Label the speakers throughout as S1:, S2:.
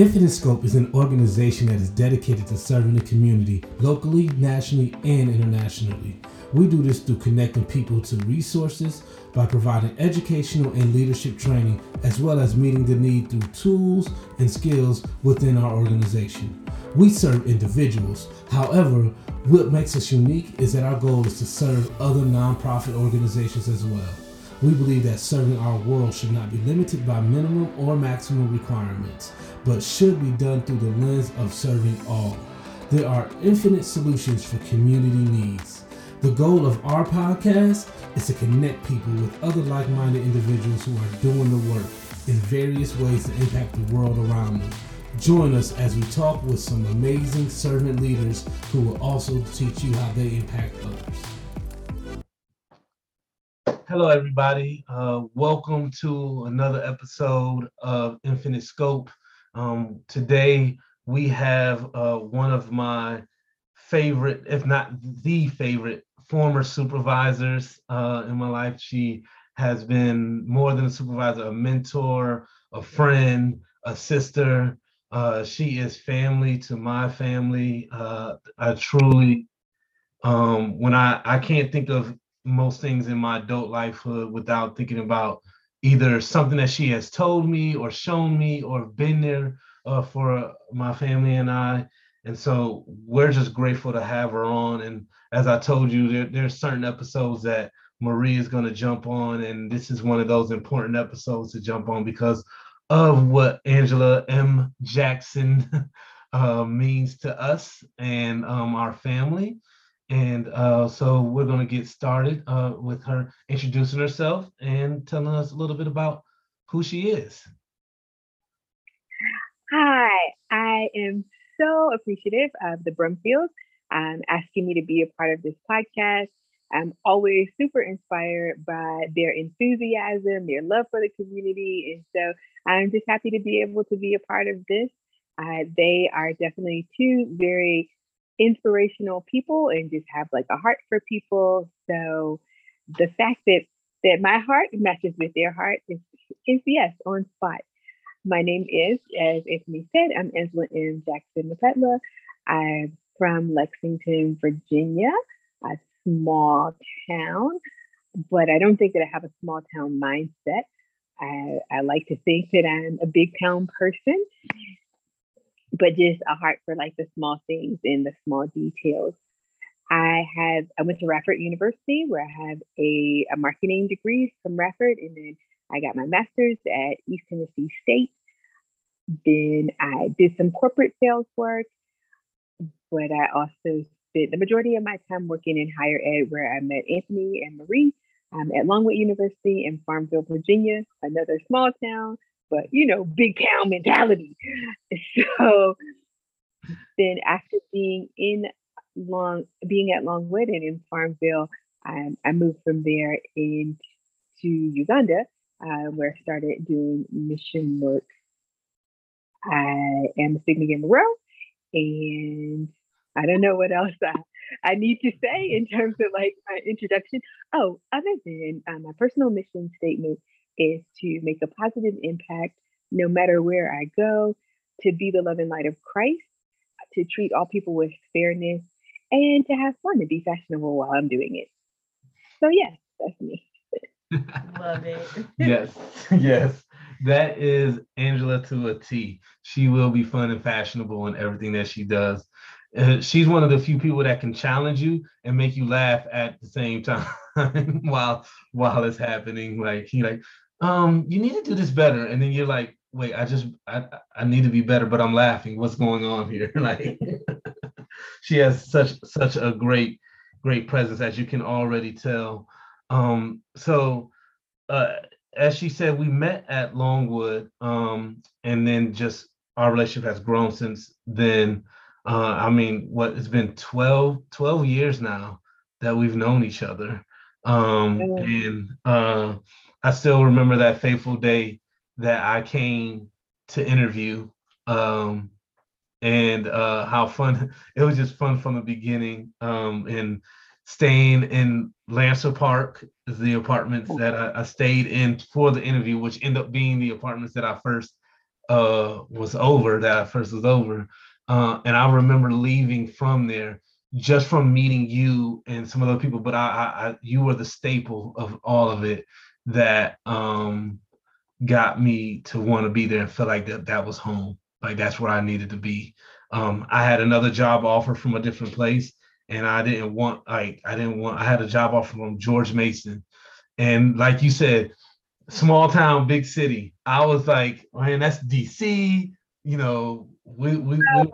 S1: Infinite Scope is an organization that is dedicated to serving the community locally, nationally, and internationally. We do this through connecting people to resources by providing educational and leadership training, as well as meeting the need through tools and skills within our organization. We serve individuals. However, what makes us unique is that our goal is to serve other nonprofit organizations as well. We believe that serving our world should not be limited by minimum or maximum requirements, but should be done through the lens of serving all. There are infinite solutions for community needs. The goal of our podcast is to connect people with other like minded individuals who are doing the work in various ways to impact the world around them. Join us as we talk with some amazing servant leaders who will also teach you how they impact others. Hello, everybody. Uh, welcome to another episode of Infinite Scope. Um, today, we have uh, one of my favorite, if not the favorite, former supervisors uh, in my life. She has been more than a supervisor, a mentor, a friend, a sister. Uh, she is family to my family. Uh, I truly, um, when I I can't think of most things in my adult lifehood without thinking about either something that she has told me or shown me or been there uh, for my family and I. And so we're just grateful to have her on. And as I told you, there, there's certain episodes that Marie is going to jump on, and this is one of those important episodes to jump on because of what Angela M. Jackson uh, means to us and um, our family. And uh, so we're going to get started uh, with her introducing herself and telling us a little bit about who she is.
S2: Hi, I am so appreciative of the Brumfields um, asking me to be a part of this podcast. I'm always super inspired by their enthusiasm, their love for the community. And so I'm just happy to be able to be a part of this. Uh, they are definitely two very inspirational people and just have like a heart for people. So the fact that that my heart matches with their heart is, is yes, on spot. My name is, as Anthony said, I'm Angela M. Jackson Mapetla. I'm from Lexington, Virginia, a small town, but I don't think that I have a small town mindset. I, I like to think that I'm a big town person, but just a heart for like the small things and the small details. I have I went to Radford University where I have a, a marketing degree from Radford, and then I got my master's at East Tennessee State. Then I did some corporate sales work, but I also spent the majority of my time working in higher ed, where I met Anthony and Marie um, at Longwood University in Farmville, Virginia, another small town, but you know, big town mentality. So then after being in long being at Longwood and in Farmville, I moved from there into Uganda, uh, where I started doing mission work. I am a Gamma Rho, and I don't know what else I, I need to say in terms of like my introduction. Oh, other than uh, my personal mission statement is to make a positive impact no matter where I go, to be the love and light of Christ, to treat all people with fairness, and to have fun and be fashionable while I'm doing it. So, yes, that's me.
S3: Love it.
S1: yes, yes. That is Angela to a T. She will be fun and fashionable in everything that she does. Uh, she's one of the few people that can challenge you and make you laugh at the same time while while it's happening. Like he like, um, you need to do this better, and then you're like, wait, I just I I need to be better, but I'm laughing. What's going on here? like she has such such a great great presence as you can already tell. Um, so uh, as she said, we met at Longwood, um, and then just our relationship has grown since then. Uh, I mean, what it's been 12, 12 years now that we've known each other. Um, and uh, I still remember that fateful day that I came to interview um, and uh, how fun it was just fun from the beginning um, and staying in Lancer Park is the apartments that I, I, stayed in for the interview, which ended up being the apartments that I first uh, was over, that I first was over. Uh, and I remember leaving from there just from meeting you and some other people, but I, I, I you were the staple of all of it that um, got me to want to be there and feel like that that was home. Like that's where I needed to be. Um, I had another job offer from a different place, and I didn't want like I didn't want. I had a job offer from George Mason, and like you said, small town, big city. I was like, man, that's DC. You know, we we, we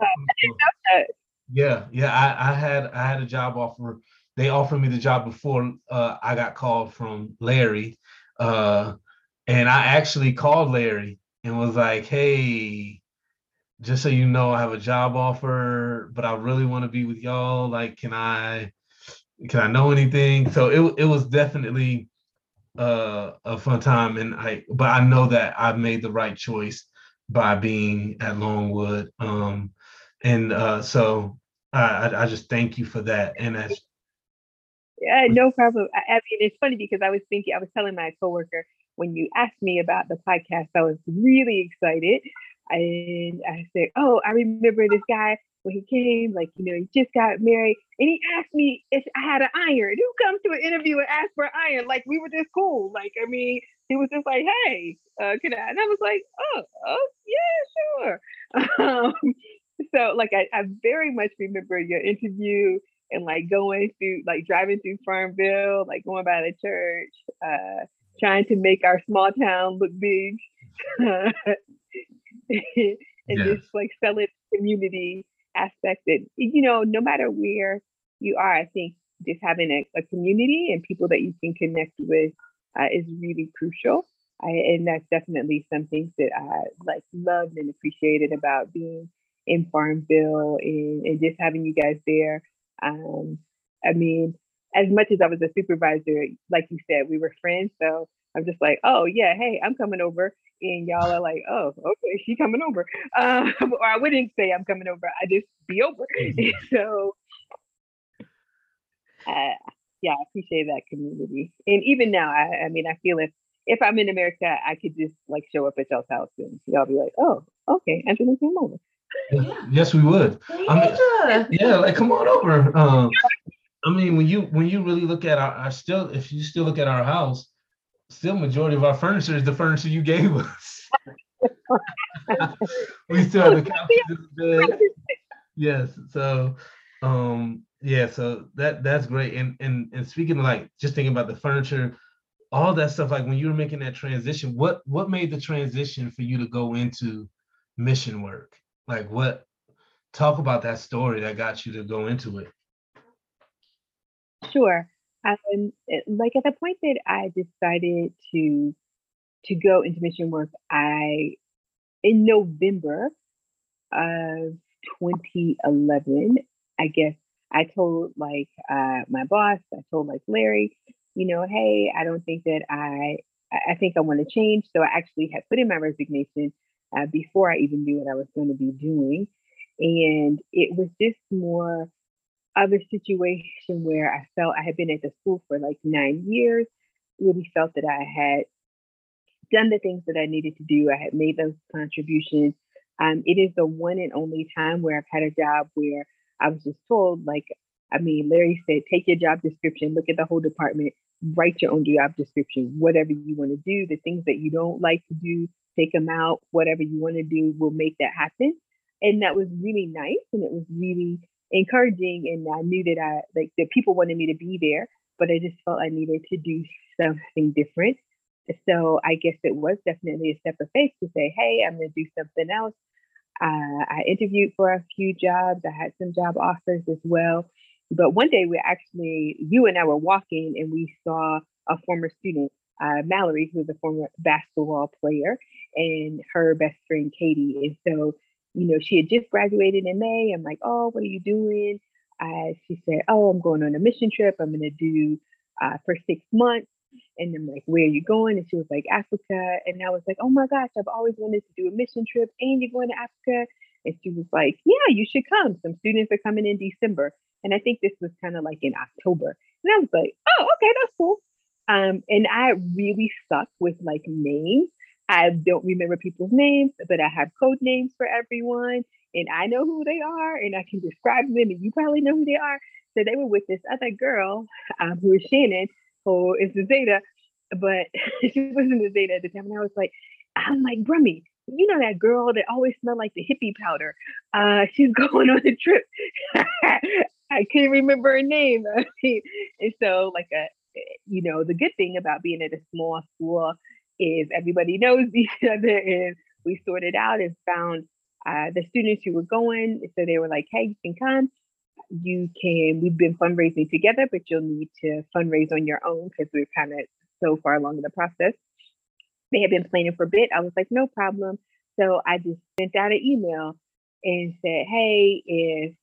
S1: yeah, yeah. I, I had I had a job offer. They offered me the job before uh, I got called from Larry, uh, and I actually called Larry and was like, "Hey, just so you know, I have a job offer, but I really want to be with y'all. Like, can I can I know anything?" So it it was definitely uh, a fun time, and I but I know that I've made the right choice by being at Longwood. Um, and uh, so I, I just thank you for that. And that's
S2: yeah, no problem. I, I mean, it's funny because I was thinking, I was telling my coworker when you asked me about the podcast, I was really excited. And I said, Oh, I remember this guy when he came, like, you know, he just got married and he asked me if I had an iron. Who comes to an interview and ask for an iron? Like, we were just cool. Like, I mean, he was just like, Hey, uh, can I? And I was like, Oh, oh yeah, sure. Um, so like I, I very much remember your interview and like going through like driving through Farmville, like going by the church, uh, trying to make our small town look big. and yeah. just like selling community aspect that you know, no matter where you are, I think just having a, a community and people that you can connect with uh, is really crucial. I, and that's definitely something that I like loved and appreciated about being in Farmville and, and just having you guys there. Um, I mean, as much as I was a supervisor, like you said, we were friends. So I'm just like, oh yeah, hey, I'm coming over. And y'all are like, oh, okay, she coming over. Um, or I wouldn't say I'm coming over. I just be over. So uh, yeah, I appreciate that community. And even now, I, I mean, I feel if if I'm in America, I could just like show up at y'all's house and y'all be like, oh, okay, Angela came over.
S1: Yes, we would. I mean, yeah, like come on over. Um, I mean, when you when you really look at our, our still, if you still look at our house, still majority of our furniture is the furniture you gave us. we still have the couches bed. Yes. So um yeah, so that that's great. And and and speaking of like just thinking about the furniture, all that stuff, like when you were making that transition, what what made the transition for you to go into mission work? Like what talk about that story that got you to go into it.
S2: Sure. Um, like at the point that I decided to to go into mission work, I in November of 2011, I guess I told like uh, my boss, I told like Larry, you know, hey, I don't think that I I think I want to change. So I actually had put in my resignation uh, before I even knew what I was going to be doing. And it was just more of a situation where I felt I had been at the school for like nine years, really felt that I had done the things that I needed to do. I had made those contributions. Um, it is the one and only time where I've had a job where I was just told, like, I mean, Larry said, take your job description, look at the whole department, write your own job description, whatever you want to do, the things that you don't like to do, take them out, whatever you want to do, we'll make that happen. And that was really nice and it was really encouraging. And I knew that I like that people wanted me to be there, but I just felt I needed to do something different. So I guess it was definitely a step of faith to say, hey, I'm going to do something else. Uh, I interviewed for a few jobs. I had some job offers as well. But one day we actually, you and I were walking and we saw a former student uh, Mallory, who's a former basketball player, and her best friend Katie. And so, you know, she had just graduated in May. I'm like, oh, what are you doing? She said, oh, I'm going on a mission trip. I'm going to do uh, for six months. And I'm like, where are you going? And she was like, Africa. And I was like, oh my gosh, I've always wanted to do a mission trip and you're going to Africa. And she was like, yeah, you should come. Some students are coming in December. And I think this was kind of like in October. And I was like, oh, okay, that's cool. Um, and I really suck with like names. I don't remember people's names, but I have code names for everyone, and I know who they are, and I can describe them, and you probably know who they are. So they were with this other girl um, who is Shannon, who is the Zeta, but she wasn't the Zeta at the time. And I was like, I'm like, Brummy, you know that girl that always smelled like the hippie powder. Uh, she's going on a trip. I can't remember her name. and so, like a, you know, the good thing about being at a small school is everybody knows each other, and we sorted out and found uh, the students who were going. So they were like, "Hey, you can come. You can. We've been fundraising together, but you'll need to fundraise on your own because we're kind of so far along in the process." They had been planning for a bit. I was like, "No problem." So I just sent out an email and said, "Hey, if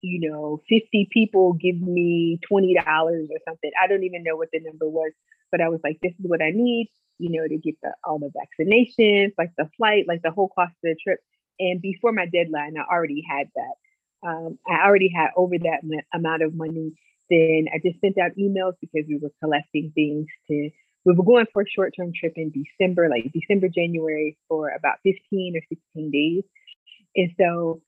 S2: you know, 50 people give me $20 or something. I don't even know what the number was, but I was like, this is what I need, you know, to get the, all the vaccinations, like the flight, like the whole cost of the trip. And before my deadline, I already had that. Um, I already had over that amount of money. Then I just sent out emails because we were collecting things to, we were going for a short term trip in December, like December, January for about 15 or 16 days. And so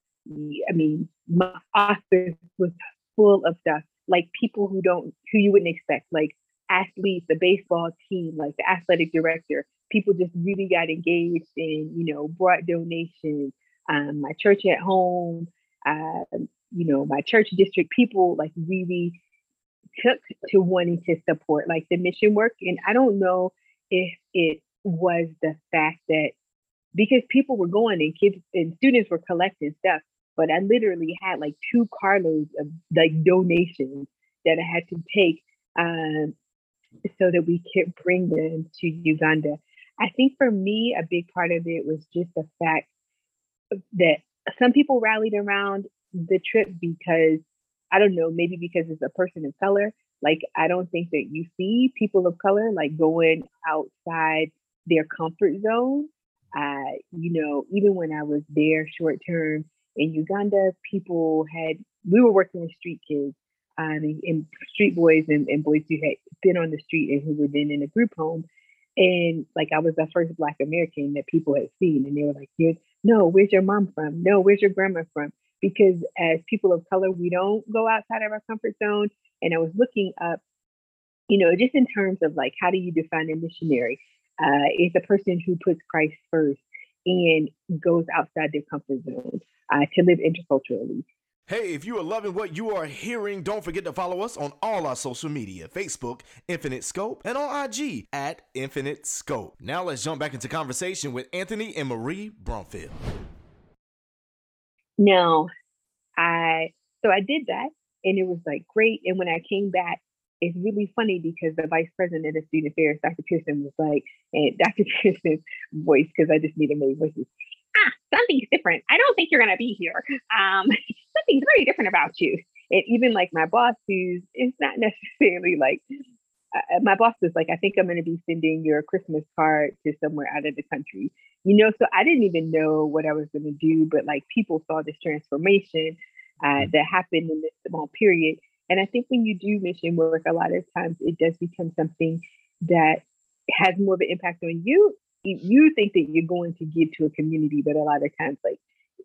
S2: I mean, my office was full of stuff like people who don't, who you wouldn't expect, like athletes, the baseball team, like the athletic director. People just really got engaged and, you know, brought donations. Um, my church at home, uh, you know, my church district, people like really took to wanting to support like the mission work. And I don't know if it was the fact that because people were going and kids and students were collecting stuff, but I literally had like two carloads of like donations that I had to take um, so that we could bring them to Uganda. I think for me, a big part of it was just the fact that some people rallied around the trip because I don't know, maybe because it's a person of color. Like, I don't think that you see people of color like going outside their comfort zone. Uh, you know, even when I was there short term, in Uganda, people had, we were working with street kids and, and, street boys and, and, boys who had been on the street and who were then in a group home. And like I was the first Black American that people had seen. And they were like, no, where's your mom from? No, where's your grandma from? Because as people of color, we don't go outside of our comfort zone. And I was looking up, you know, just in terms of like, how do you define a missionary? Uh, it's a person who puts Christ first and goes outside their comfort zone uh, to live interculturally.
S4: Hey, if you are loving what you are hearing, don't forget to follow us on all our social media Facebook, Infinite Scope, and on IG at Infinite Scope. Now let's jump back into conversation with Anthony and Marie Brumfield.
S2: No, I so I did that and it was like great. And when I came back, it's really funny because the vice president of student affairs, Dr. Pearson, was like, and Dr. Pearson's voice, because I just need to make voices. Ah, something's different. I don't think you're gonna be here. Um, something's very different about you. And even like my boss, who's is not necessarily like uh, uh, my boss was like, I think I'm gonna be sending your Christmas card to somewhere out of the country. You know, so I didn't even know what I was gonna do, but like people saw this transformation uh, mm. that happened in this small period and I think when you do mission work, a lot of times it does become something that has more of an impact on you. You think that you're going to give to a community, but a lot of times, like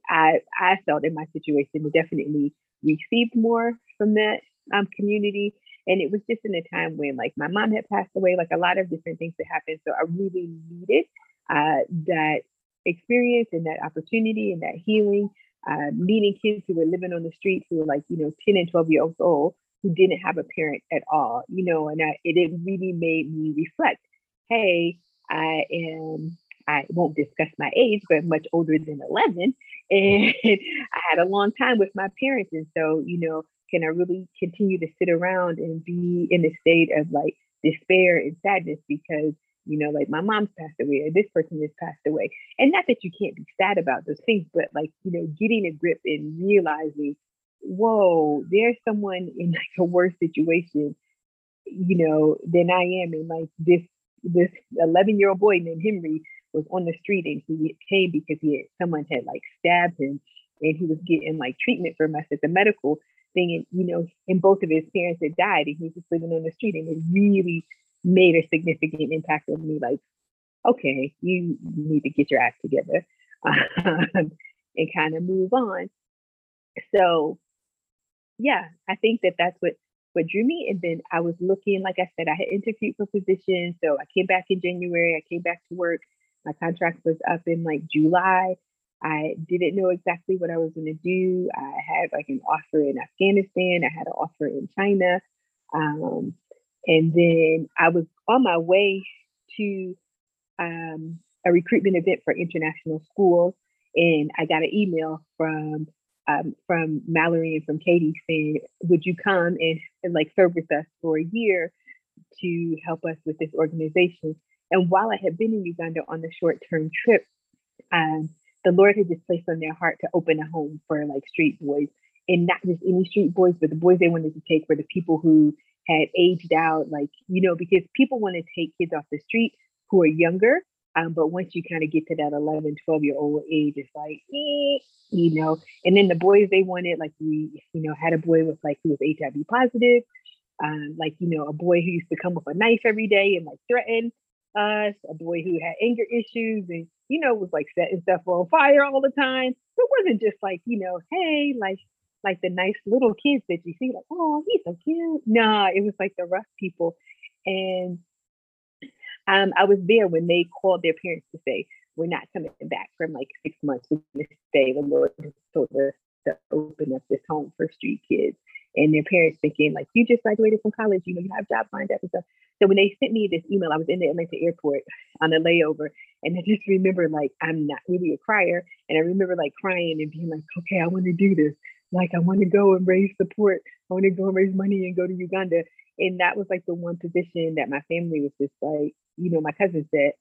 S2: I, I felt in my situation, we definitely received more from that um, community. And it was just in a time when, like, my mom had passed away, like a lot of different things that happened. So I really needed uh, that experience and that opportunity and that healing uh, meeting kids who were living on the streets who were like, you know, 10 and 12 years old who didn't have a parent at all, you know, and I, it, it really made me reflect, hey, I am, I won't discuss my age, but much older than 11. And I had a long time with my parents. And so, you know, can I really continue to sit around and be in a state of like despair and sadness because you know, like my mom's passed away or this person has passed away. And not that you can't be sad about those things, but like, you know, getting a grip and realizing, whoa, there's someone in like a worse situation, you know, than I am. And like this this 11 year old boy named Henry was on the street and he came because he had someone had like stabbed him and he was getting like treatment from us at the medical thing. And, you know, and both of his parents had died and he was just living on the street. And it really made a significant impact on me. Like, okay, you need to get your act together um, and kind of move on. So, yeah, I think that that's what what drew me. And then I was looking, like I said, I had interviewed for positions. So I came back in January. I came back to work. My contract was up in like July. I didn't know exactly what I was going to do. I had like an offer in Afghanistan. I had an offer in China. Um, and then I was on my way to um, a recruitment event for international schools. And I got an email from um, from Mallory and from Katie saying, "Would you come and, and like serve with us for a year to help us with this organization?" And while I had been in Uganda on the short term trip, um, the Lord had just placed on their heart to open a home for like street boys, and not just any street boys, but the boys they wanted to take were the people who had aged out, like you know, because people want to take kids off the street who are younger um, but once you kind of get to that 11, 12 year old age, it's like, eh, you know, and then the boys they wanted, like we, you know, had a boy with like who was HIV positive, um, like, you know, a boy who used to come with a knife every day and like threaten us, a boy who had anger issues and, you know, was like setting stuff on fire all the time. So it wasn't just like, you know, hey, like, like the nice little kids that you see, like, oh, he's so cute. Nah, it was like the rough people. And um, I was there when they called their parents to say, we're not coming back from like six months. We're going to stay. The Lord told us to open up this home for street kids. And their parents thinking, like, you just graduated from college, you know, you have jobs lined up and stuff. So when they sent me this email, I was in the Atlanta airport on a layover. And I just remember, like, I'm not really a crier. And I remember, like, crying and being like, okay, I want to do this. Like, I want to go and raise support. I want to go and raise money and go to Uganda. And that was like the one position that my family was just like, you know, my cousin said,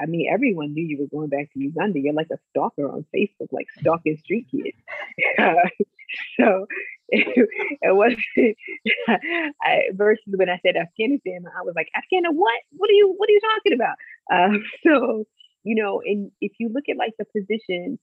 S2: I mean, everyone knew you were going back to Uganda. You're like a stalker on Facebook, like stalking street kids. so it, wasn't I, versus when I said Afghanistan, I was like, Afghanistan, what? What are you? What are you talking about? Um, so you know, and if you look at like the position,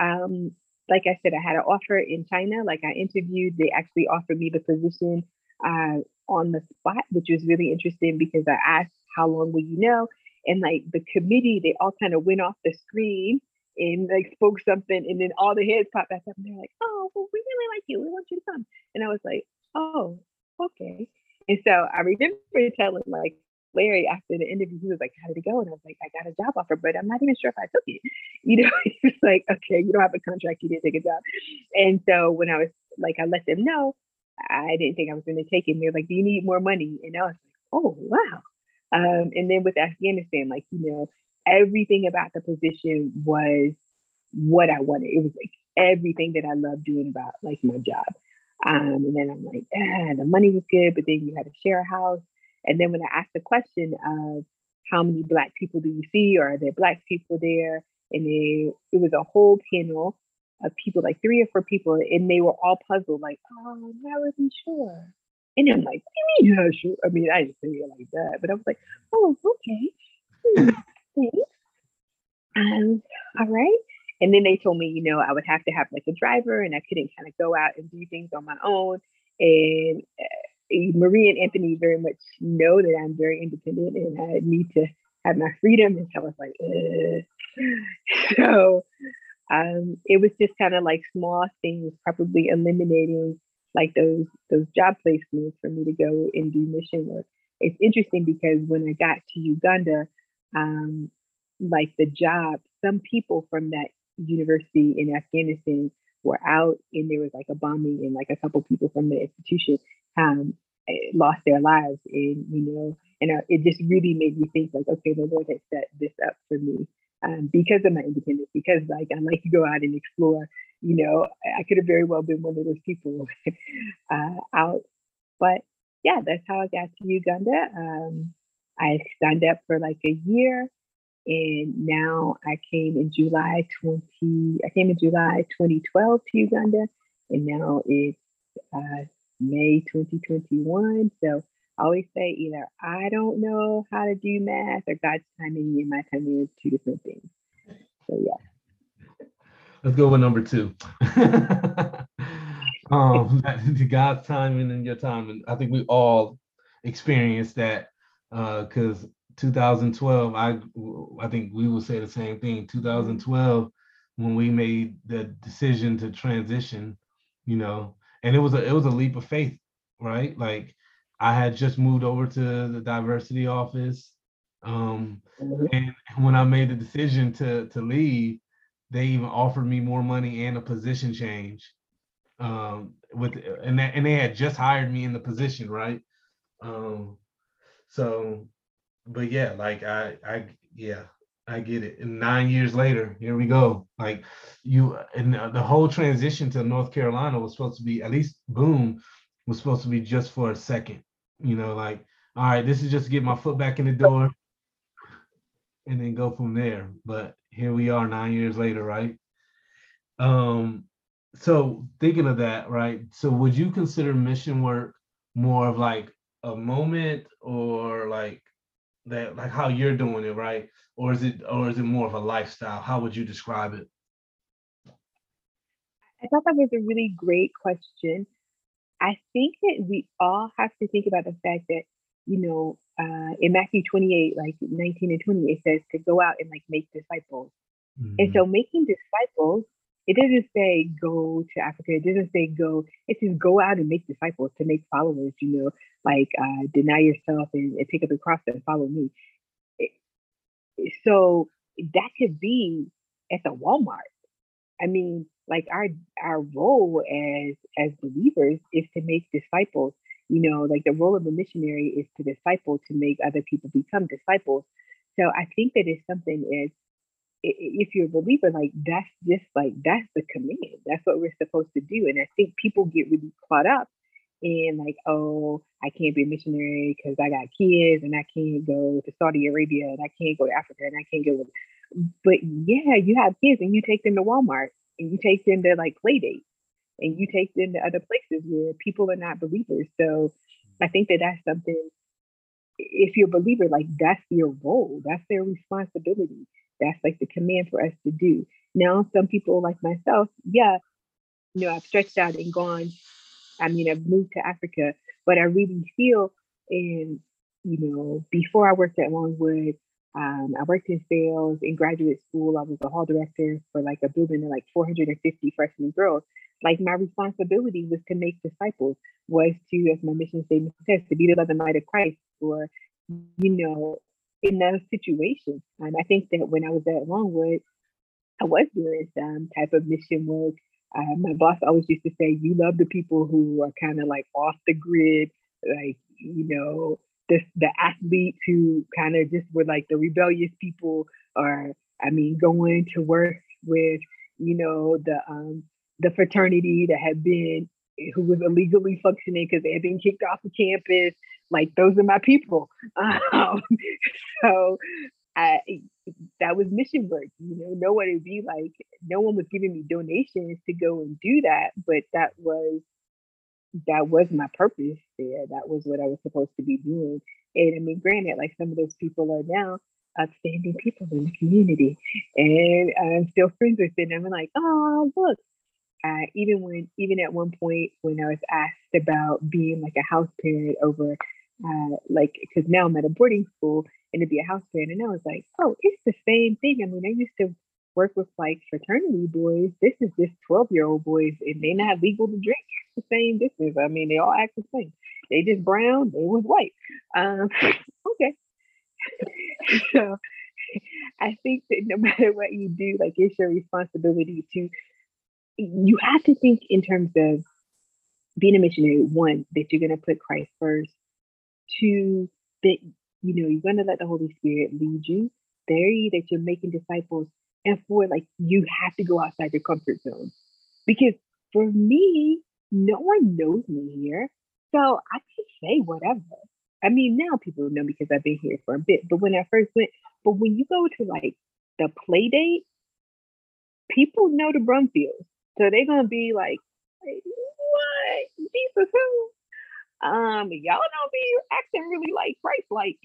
S2: um, like I said, I had an offer in China. Like I interviewed, they actually offered me the position uh, on the spot, which was really interesting because I asked how long will you know? And like the committee, they all kind of went off the screen and like spoke something, and then all the heads popped back up, and they're like, "Oh, well, we really like you. We want you to come." And I was like, "Oh, okay." And so I remember telling like Larry after the interview, he was like, "How did it go?" And I was like, "I got a job offer, but I'm not even sure if I took it." You know, he's like, "Okay, you don't have a contract. You didn't take a job." And so when I was like, I let them know, I didn't think I was going to take it. And they're like, "Do you need more money?" And I was like, "Oh, wow." Um, and then with Afghanistan, like, you know, everything about the position was what I wanted. It was like everything that I loved doing about like my job. Um, and then I'm like, ah, the money was good, but then you had to share a house. And then when I asked the question of how many black people do you see, or are there black people there? And they, it was a whole panel of people, like three or four people, and they were all puzzled, like, oh, I'm not really sure. And I'm like, what do you mean, yeah, sure. I mean, I didn't say it like that, but I was like, oh, okay. Hmm, thanks. Um, all right. And then they told me, you know, I would have to have like a driver and I couldn't kind of go out and do things on my own. And uh, Marie and Anthony very much know that I'm very independent and I need to have my freedom. And so I was like, Ugh. so um, it was just kind of like small things, probably eliminating like those those job placements for me to go and do mission work. It's interesting because when I got to Uganda, um, like the job, some people from that university in Afghanistan were out and there was like a bombing and like a couple people from the institution um, lost their lives and you know and uh, it just really made me think like okay the lord has set this up for me um, because of my independence because like i like to go out and explore you know, I could have very well been one of those people uh, out. But yeah, that's how I got to Uganda. Um, I signed up for like a year, and now I came in July 20. I came in July 2012 to Uganda, and now it's uh, May 2021. So I always say either I don't know how to do math or God's timing and my timing is two different things. So yeah.
S1: Let's go with number two. um, God's timing and your timing. I think we all experienced that because uh, 2012, I I think we will say the same thing. 2012, when we made the decision to transition, you know, and it was a it was a leap of faith, right? Like I had just moved over to the diversity office. Um, and when I made the decision to to leave, they even offered me more money and a position change. Um, with and that, and they had just hired me in the position, right? Um, so, but yeah, like I I yeah, I get it. And nine years later, here we go. Like you and the whole transition to North Carolina was supposed to be at least boom was supposed to be just for a second. You know, like all right, this is just to get my foot back in the door and then go from there. But here we are nine years later, right? Um, so thinking of that, right? So would you consider mission work more of like a moment or like that like how you're doing it, right? Or is it or is it more of a lifestyle? How would you describe it?
S2: I thought that was a really great question. I think that we all have to think about the fact that, you know, uh, in Matthew 28, like 19 and 20, it says to go out and like make disciples. Mm-hmm. And so making disciples, it doesn't say go to Africa. It doesn't say go. It says go out and make disciples to make followers, you know, like uh, deny yourself and, and pick up the cross and follow me. It, so that could be at the Walmart. I mean, like our our role as as believers is to make disciples you know like the role of a missionary is to disciple to make other people become disciples so i think that it's something is if you're a believer like that's just like that's the command that's what we're supposed to do and i think people get really caught up in like oh i can't be a missionary because i got kids and i can't go to saudi arabia and i can't go to africa and i can't go but yeah you have kids and you take them to walmart and you take them to like play dates and you take them to other places where people are not believers. So I think that that's something, if you're a believer, like that's your role, that's their responsibility. That's like the command for us to do. Now, some people like myself, yeah, you know, I've stretched out and gone. I mean, I've moved to Africa, but I really feel in, you know, before I worked at Longwood, um, I worked in sales in graduate school. I was a hall director for like a building of like 450 freshman girls. Like my responsibility was to make disciples, was to, as my mission statement says, to be the love and light of Christ, or you know, in those situations. And I think that when I was at Longwood, I was doing some type of mission work. Uh, my boss always used to say, "You love the people who are kind of like off the grid, like you know, the the athletes who kind of just were like the rebellious people, or I mean, going to work with you know the um the fraternity that had been who was illegally functioning because they had been kicked off the campus. Like those are my people. Um, so I that was mission work. You know, no one would be like, no one was giving me donations to go and do that, but that was that was my purpose there. That was what I was supposed to be doing. And I mean, granted, like some of those people are now outstanding people in the community, and I'm still friends with them. And I'm like, oh, look. Uh, even when, even at one point when I was asked about being like a house parent over, uh, like, because now I'm at a boarding school and to be a house band. and I was like, oh, it's the same thing. I mean, I used to work with like fraternity boys. This is just 12 year old boys, and they're not legal to drink. It's the same difference. I mean, they all act the same. They just brown, they was white. Um, okay. so I think that no matter what you do, like it's your responsibility to, you have to think in terms of being a missionary. One, that you're going to put Christ first. Two, that, you know, you're going to let the Holy Spirit lead you. Three, that you're making disciples and four, like you have to go outside your comfort zone. Because for me, no one knows me here. So I can say whatever. I mean, now people know because I've been here for a bit. But when I first went, but when you go to like the play date, people know the Brumfields. So they're gonna be like, what? Jesus who? Um, y'all don't be acting really like Christ like.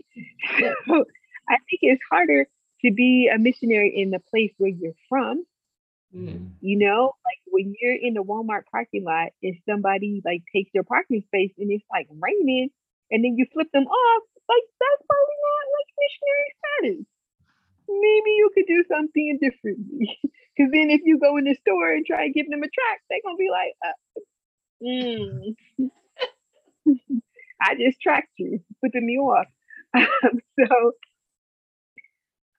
S2: So I think it's harder to be a missionary in the place where you're from. Mm. You know, like when you're in the Walmart parking lot and somebody like takes your parking space and it's like raining and then you flip them off, like that's probably not like missionary status. Maybe you could do something differently. Because then if you go in the store and try and give them a track, they're gonna be like, uh, mm. I just tracked you, putting me off. Um, so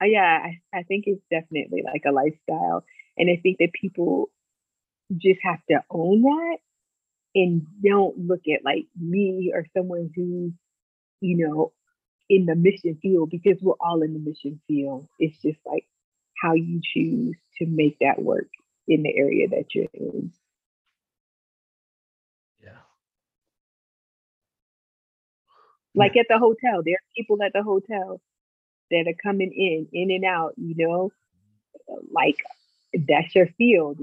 S2: uh, yeah, I, I think it's definitely like a lifestyle. And I think that people just have to own that and don't look at like me or someone who's, you know, in the mission field because we're all in the mission field. It's just like how you choose to make that work in the area that you're in. Like at the hotel, there are people at the hotel that are coming in, in and out, you know, like that's your field.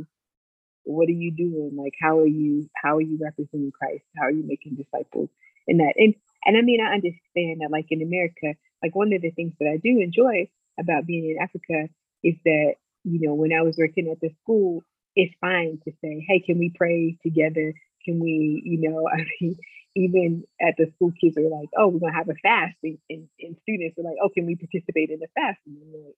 S2: What are you doing? Like how are you how are you representing Christ? How are you making disciples in that? And and I mean I understand that like in America, like one of the things that I do enjoy about being in Africa is that, you know, when I was working at the school, it's fine to say, hey, can we pray together? Can we, you know, I mean, even at the school, kids are like, oh, we're gonna have a fast, and, and, and students are like, oh, can we participate in the fast? And I'm like,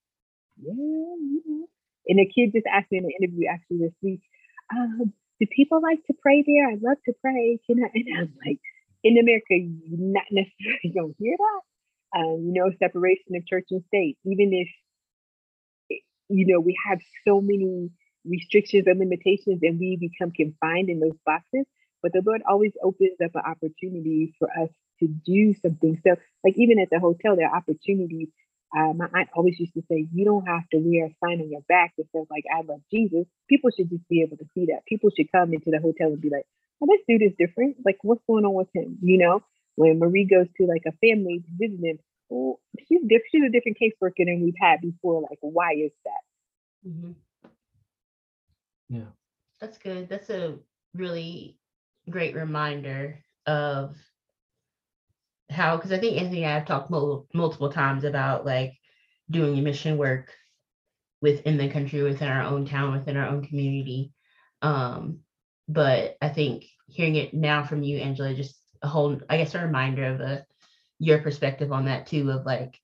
S2: yeah, know. And the kid just asked me in an interview actually this week, um, do people like to pray there? I love to pray. Can I? And I'm like, in America, you not necessarily don't hear that. Um, you know, separation of church and state. Even if you know we have so many restrictions and limitations, and we become confined in those boxes. But the Lord always opens up an opportunity for us to do something. So, like even at the hotel, there are opportunities. Uh, my aunt always used to say, "You don't have to wear a sign on your back that says like I love Jesus." People should just be able to see that. People should come into the hotel and be like, "Oh, this dude is different. Like, what's going on with him?" You know, when Marie goes to like a family to visit him, oh, she's different. She's a different caseworker than we've had before. Like, why is that?
S3: Mhm.
S1: Yeah.
S3: That's good. That's a really great reminder of how, because I think Anthony and I have talked mul- multiple times about like doing mission work within the country, within our own town, within our own community. Um, but I think hearing it now from you, Angela, just a whole, I guess, a reminder of a your perspective on that too, of like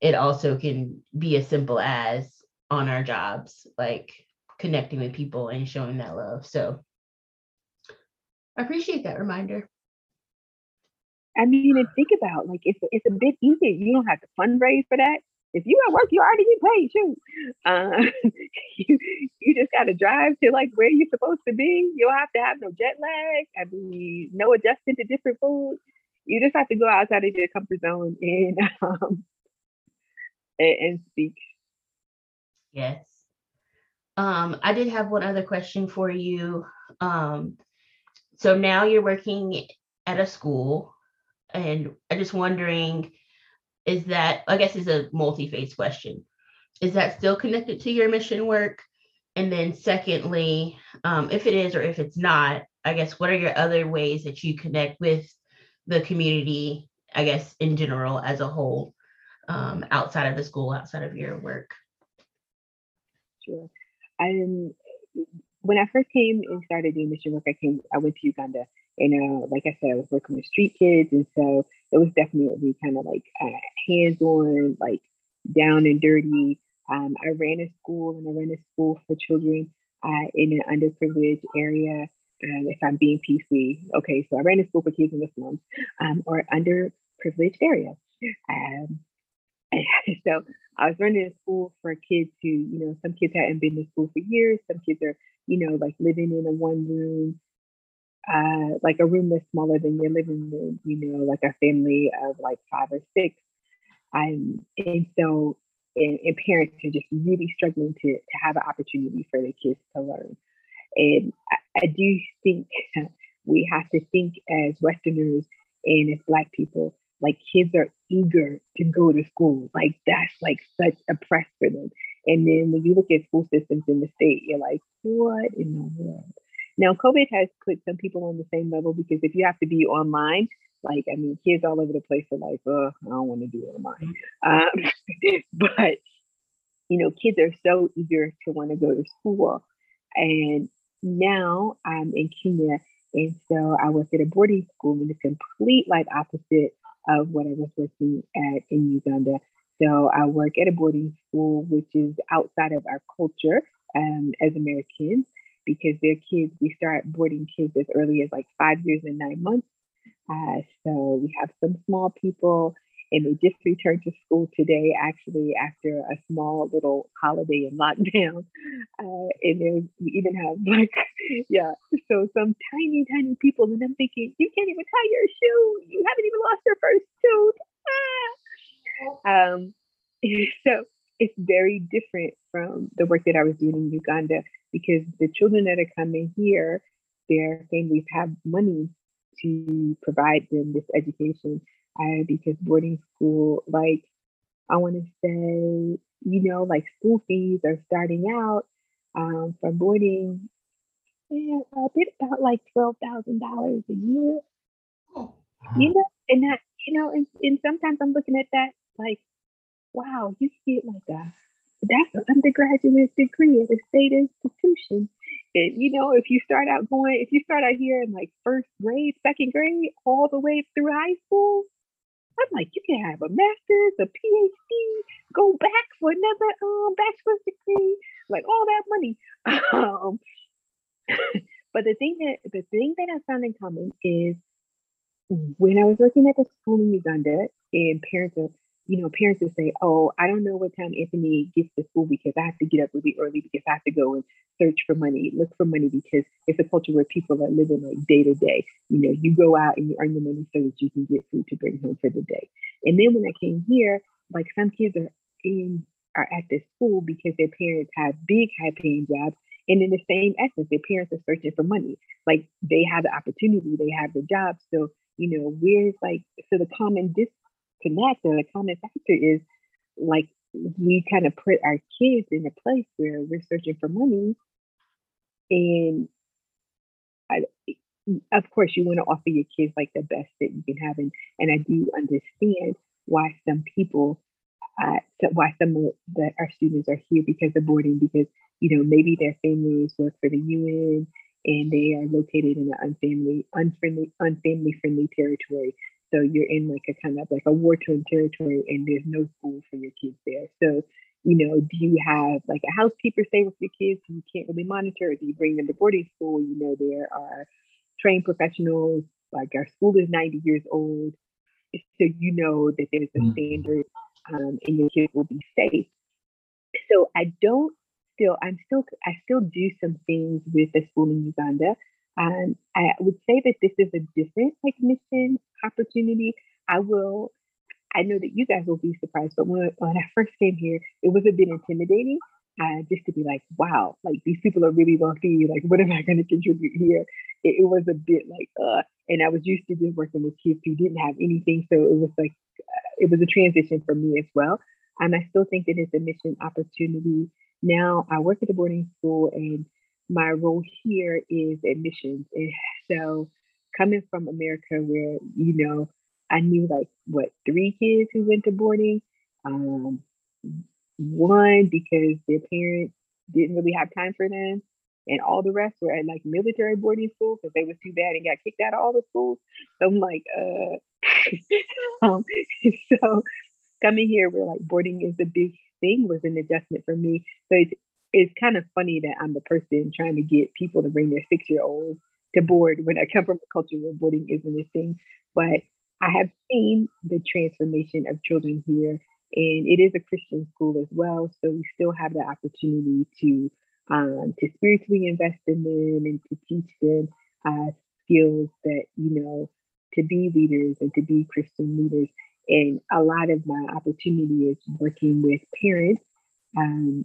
S3: it also can be as simple as on our jobs, like connecting with people and showing that love. So I appreciate that reminder.
S2: I mean, and think about like it's it's a bit easier. You don't have to fundraise for that. If you at work, you already get paid. Shoot, uh, you you just got to drive to like where you're supposed to be. You don't have to have no jet lag. I mean, no adjusting to different foods. You just have to go outside of your comfort zone and um, and, and speak.
S3: Yes. Um, I did have one other question for you. Um, so now you're working at a school, and I'm just wondering, is that, I guess is a multi-phase question. Is that still connected to your mission work? And then secondly, um, if it is or if it's not, I guess what are your other ways that you connect with the community, I guess in general as a whole, um, outside of the school, outside of your work?
S2: Sure. Um, when I first came and started doing mission work, I came, I went to Uganda, and uh, like I said, I was working with street kids, and so it was definitely kind of like uh, hands-on, like down and dirty. Um, I ran a school, and I ran a school for children uh, in an underprivileged area. Um, if I'm being PC, okay, so I ran a school for kids in the slums um, or underprivileged area. Um, so I was running a school for kids who, you know, some kids hadn't been to school for years. Some kids are, you know, like living in a one room, uh, like a room that's smaller than your living room, you know, like a family of like five or six. Um, and so, and, and parents are just really struggling to, to have an opportunity for their kids to learn. And I, I do think we have to think as Westerners and as Black people like kids are eager to go to school. Like that's like such a press for them. And then when you look at school systems in the state, you're like, what in the world? Now, COVID has put some people on the same level because if you have to be online, like I mean, kids all over the place are like, oh, I don't want to do online. Um, but you know, kids are so eager to want to go to school. And now I'm in Kenya, and so I work at a boarding school in the complete like opposite of what I was working at in Uganda. So I work at a boarding school, which is outside of our culture um, as Americans, because their kids, we start boarding kids as early as like five years and nine months. Uh, so we have some small people, and they just returned to school today, actually, after a small little holiday and lockdown. Uh, and then we even have like, yeah, so some tiny, tiny people. And I'm thinking, you can't even tie your shoe. You haven't even lost your first tooth. Ah! Um, so it's very different from the work that I was doing in Uganda because the children that are coming here, their families have money to provide them this education. Uh, because boarding school, like I want to say, you know, like school fees are starting out um, for boarding yeah, a bit about like twelve thousand dollars a year.
S3: Oh,
S2: You know, and that you know, and, and sometimes I'm looking at that like, wow, you get like a that's an undergraduate degree at a state institution. And you know, if you start out going, if you start out here in like first grade, second grade, all the way through high school, I'm like, you can have a master's, a PhD, go back for another um bachelor's degree, like all that money. Um, but the thing that the thing that I found in common is when I was working at the school in Uganda, and parents are, you know, parents would say, "Oh, I don't know what time Anthony gets to school because I have to get up really early because I have to go and search for money, look for money because it's a culture where people are living like day to day. You know, you go out and you earn your money so that you can get food to bring home for the day. And then when I came here, like some kids are in are at this school because their parents have big high paying jobs. And in the same essence, their parents are searching for money. Like they have the opportunity, they have the job. So, you know, where's like so the common disconnect or the common factor is like we kind of put our kids in a place where we're searching for money and I, of course you want to offer your kids like the best that you can have and, and i do understand why some people uh, why some of the, our students are here because of boarding because you know maybe their families work for the un and they are located in an unfamily unfriendly unfamily friendly territory so you're in like a kind of like a war torn territory and there's no school for your kids there so you know, do you have like a housekeeper stay with your kids who you can't really monitor? Or do you bring them to boarding school? You know, there are trained professionals, like our school is 90 years old. So you know that there's a
S1: Mm.
S2: standard um, and your kids will be safe. So I don't still, I'm still, I still do some things with the school in Uganda. Um, I would say that this is a different like mission opportunity. I will I know that you guys will be surprised, but when, when I first came here, it was a bit intimidating. Uh, just to be like, wow, like these people are really wealthy. Like, what am I going to contribute here? It, it was a bit like, uh, and I was used to just working with kids who didn't have anything, so it was like, uh, it was a transition for me as well. And I still think that it's a mission opportunity. Now I work at a boarding school, and my role here is admissions. And so, coming from America, where you know I knew like what three kids who went to boarding. Um, one because their parents didn't really have time for them, and all the rest were at like military boarding school because they was too bad and got kicked out of all the schools. So I'm like, uh, um, so coming here where like boarding is a big thing was an adjustment for me. So it's it's kind of funny that I'm the person trying to get people to bring their six year olds to board when I come from a culture where boarding isn't a thing. But I have seen the transformation of children here, and it is a Christian school as well. So we still have the opportunity to um, to spiritually invest in them and to teach them uh, skills that you know to be leaders and to be Christian leaders. And a lot of my opportunity is working with parents, um,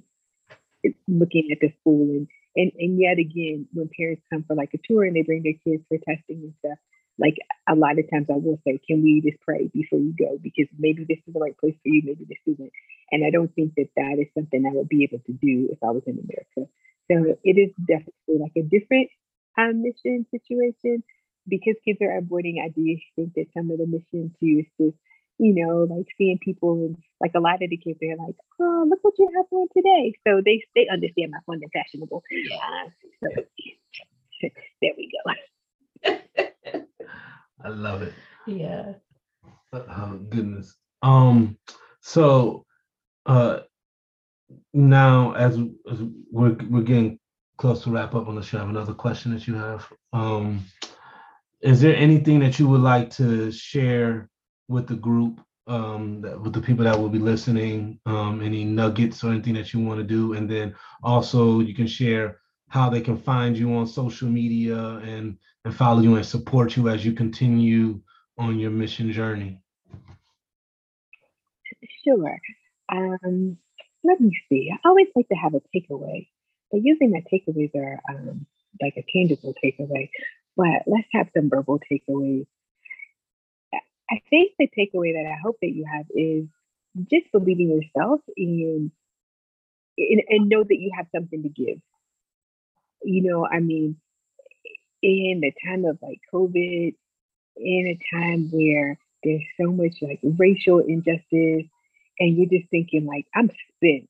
S2: looking at the school and and and yet again, when parents come for like a tour and they bring their kids for testing and stuff, like a lot of times I will say, can we just pray before you go? Because maybe this is the right place for you, maybe this isn't. And I don't think that that is something I would be able to do if I was in America. So it is definitely like a different um, mission situation. Because kids are at boarding, I do think that some of the mission too is just, you know, like seeing people and like a lot of the kids, they're like, oh, look what you have on today. So they they understand my fun and fashionable. Uh, so there we go.
S1: I love it.
S3: Yeah.
S1: Oh goodness. Um, so uh, now as, as we're we're getting close to wrap up, unless you have another question that you have. Um, is there anything that you would like to share with the group, um, with the people that will be listening? Um, any nuggets or anything that you want to do, and then also you can share how they can find you on social media and and follow you and support you as you continue on your mission journey.
S2: Sure. Um, let me see. I always like to have a takeaway, but usually my takeaways are um, like a tangible takeaway. But let's have some verbal takeaways. I- think the takeaway that I hope that you have is just believe in yourself and, and and know that you have something to give. You know, I mean, in the time of like COVID, in a time where there's so much like racial injustice, and you're just thinking like, I'm spent.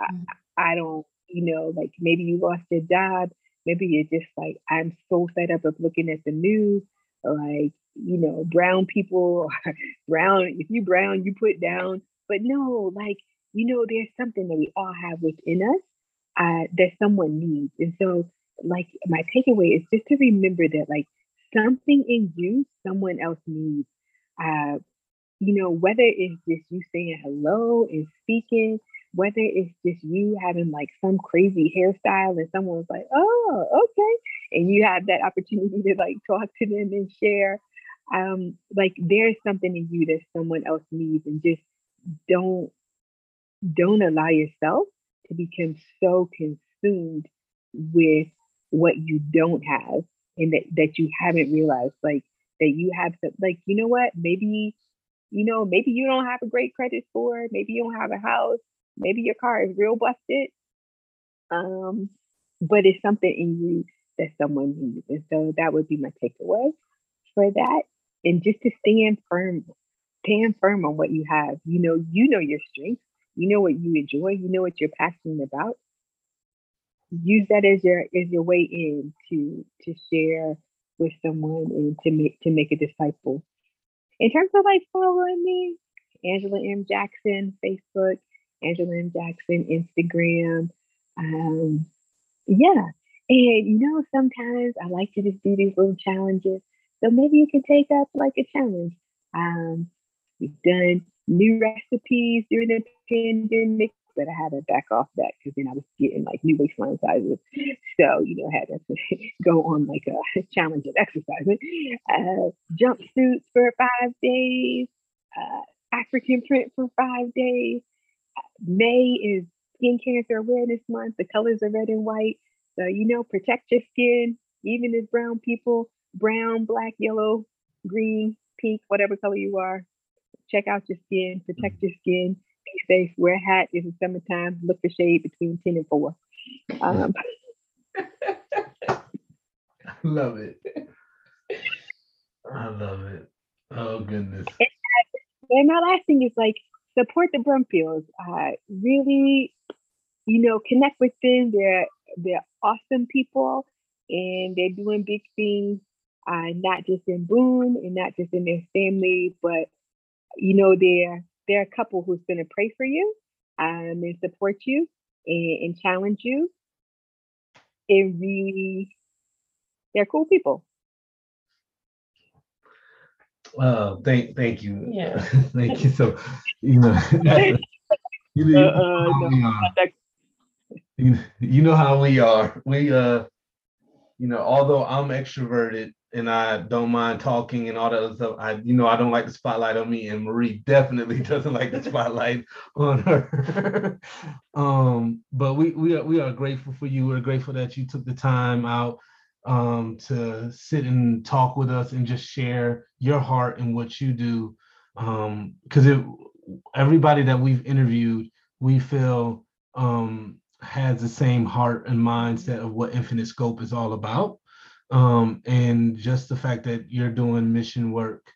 S2: I,
S3: Mm.
S2: I don't, you know, like maybe you lost your job. Maybe you're just like, I'm so fed up of looking at the news. Like, you know, brown people, brown, if you brown, you put down. But no, like, you know, there's something that we all have within us uh, that someone needs. And so, like, my takeaway is just to remember that, like, something in you, someone else needs. Uh, you know, whether it's just you saying hello and speaking, whether it's just you having like some crazy hairstyle and someone's like, oh, okay. And you have that opportunity to like talk to them and share. Um, like there's something in you that someone else needs and just don't don't allow yourself to become so consumed with what you don't have and that, that you haven't realized like that you have some like you know what? Maybe you know maybe you don't have a great credit score maybe you don't have a house maybe your car is real busted um but it's something in you that someone needs and so that would be my takeaway for that and just to stand firm stand firm on what you have. You know you know your strengths. You know what you enjoy. You know what you're passionate about. Use that as your as your way in to to share with someone and to make to make a disciple. In terms of like following me angela m. Jackson facebook angela m. Jackson instagram um yeah. And you know sometimes i like to just do these little challenges so maybe you can take up like a challenge um we've done new recipes during the pandemic but I had to back off that because then I was getting like new waistline sizes. So, you know, I had to go on like a challenge of exercising. Uh, jumpsuits for five days, uh, African print for five days. May is Skin Cancer Awareness Month. The colors are red and white. So, you know, protect your skin, even as brown people, brown, black, yellow, green, pink, whatever color you are. Check out your skin, protect your skin be safe, wear a hat. It's the summertime. Look for shade between 10 and 4. Um,
S1: I love it. I love it. Oh goodness.
S2: and my last thing is like support the Brumfields. Uh, really, you know, connect with them. They're they're awesome people and they're doing big things, uh, not just in Boone and not just in their family, but you know, they're they're a couple who's going to pray for you um, and support you and, and challenge you. And really, they're cool people.
S1: Uh, thank, thank you.
S3: Yeah.
S1: thank you. So, you know, you, know,
S2: Uh, uh, no,
S1: we are. you, you know how we are. We, uh, you know, although I'm extroverted and I don't mind talking and all that other stuff, I, you know, I don't like the spotlight on me, and Marie definitely doesn't like the spotlight on her. um, but we we are we are grateful for you. We're grateful that you took the time out um, to sit and talk with us and just share your heart and what you do. Um, because it everybody that we've interviewed, we feel um has the same heart and mindset of what infinite scope is all about um and just the fact that you're doing mission work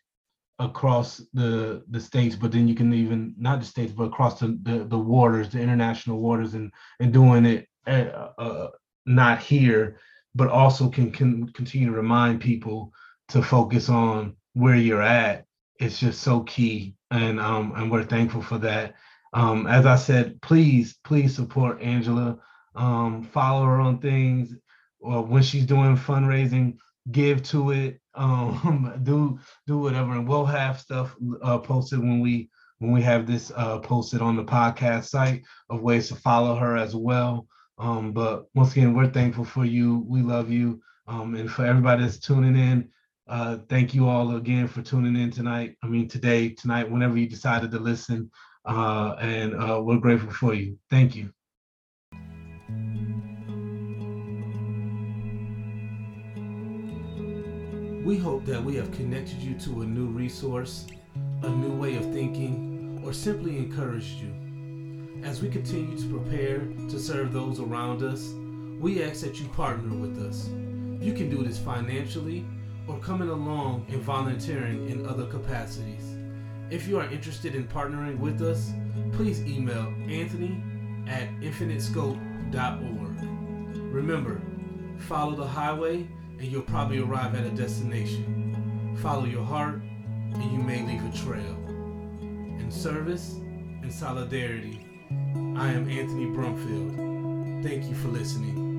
S1: across the the states but then you can even not the states but across the the, the waters the international waters and and doing it uh, uh, not here but also can can continue to remind people to focus on where you're at it's just so key and um and we're thankful for that Um, as I said, please, please support Angela. Um, follow her on things or when she's doing fundraising, give to it. Um, do do whatever, and we'll have stuff uh, posted when we when we have this uh, posted on the podcast site of ways to follow her as well. Um, but once again, we're thankful for you. We love you. Um, and for everybody that's tuning in, uh, thank you all again for tuning in tonight. I mean, today, tonight, whenever you decided to listen. Uh, and uh, we're grateful for you. Thank you. We hope that we have connected you to a new resource, a new way of thinking, or simply encouraged you. As we continue to prepare to serve those around us, we ask that you partner with us. You can do this financially or coming along and volunteering in other capacities. If you are interested in partnering with us, please email Anthony at infinitescope.org. Remember, follow the highway and you'll probably arrive at a destination. Follow your heart and you may leave a trail. In service and solidarity, I am Anthony Brumfield. Thank you for listening.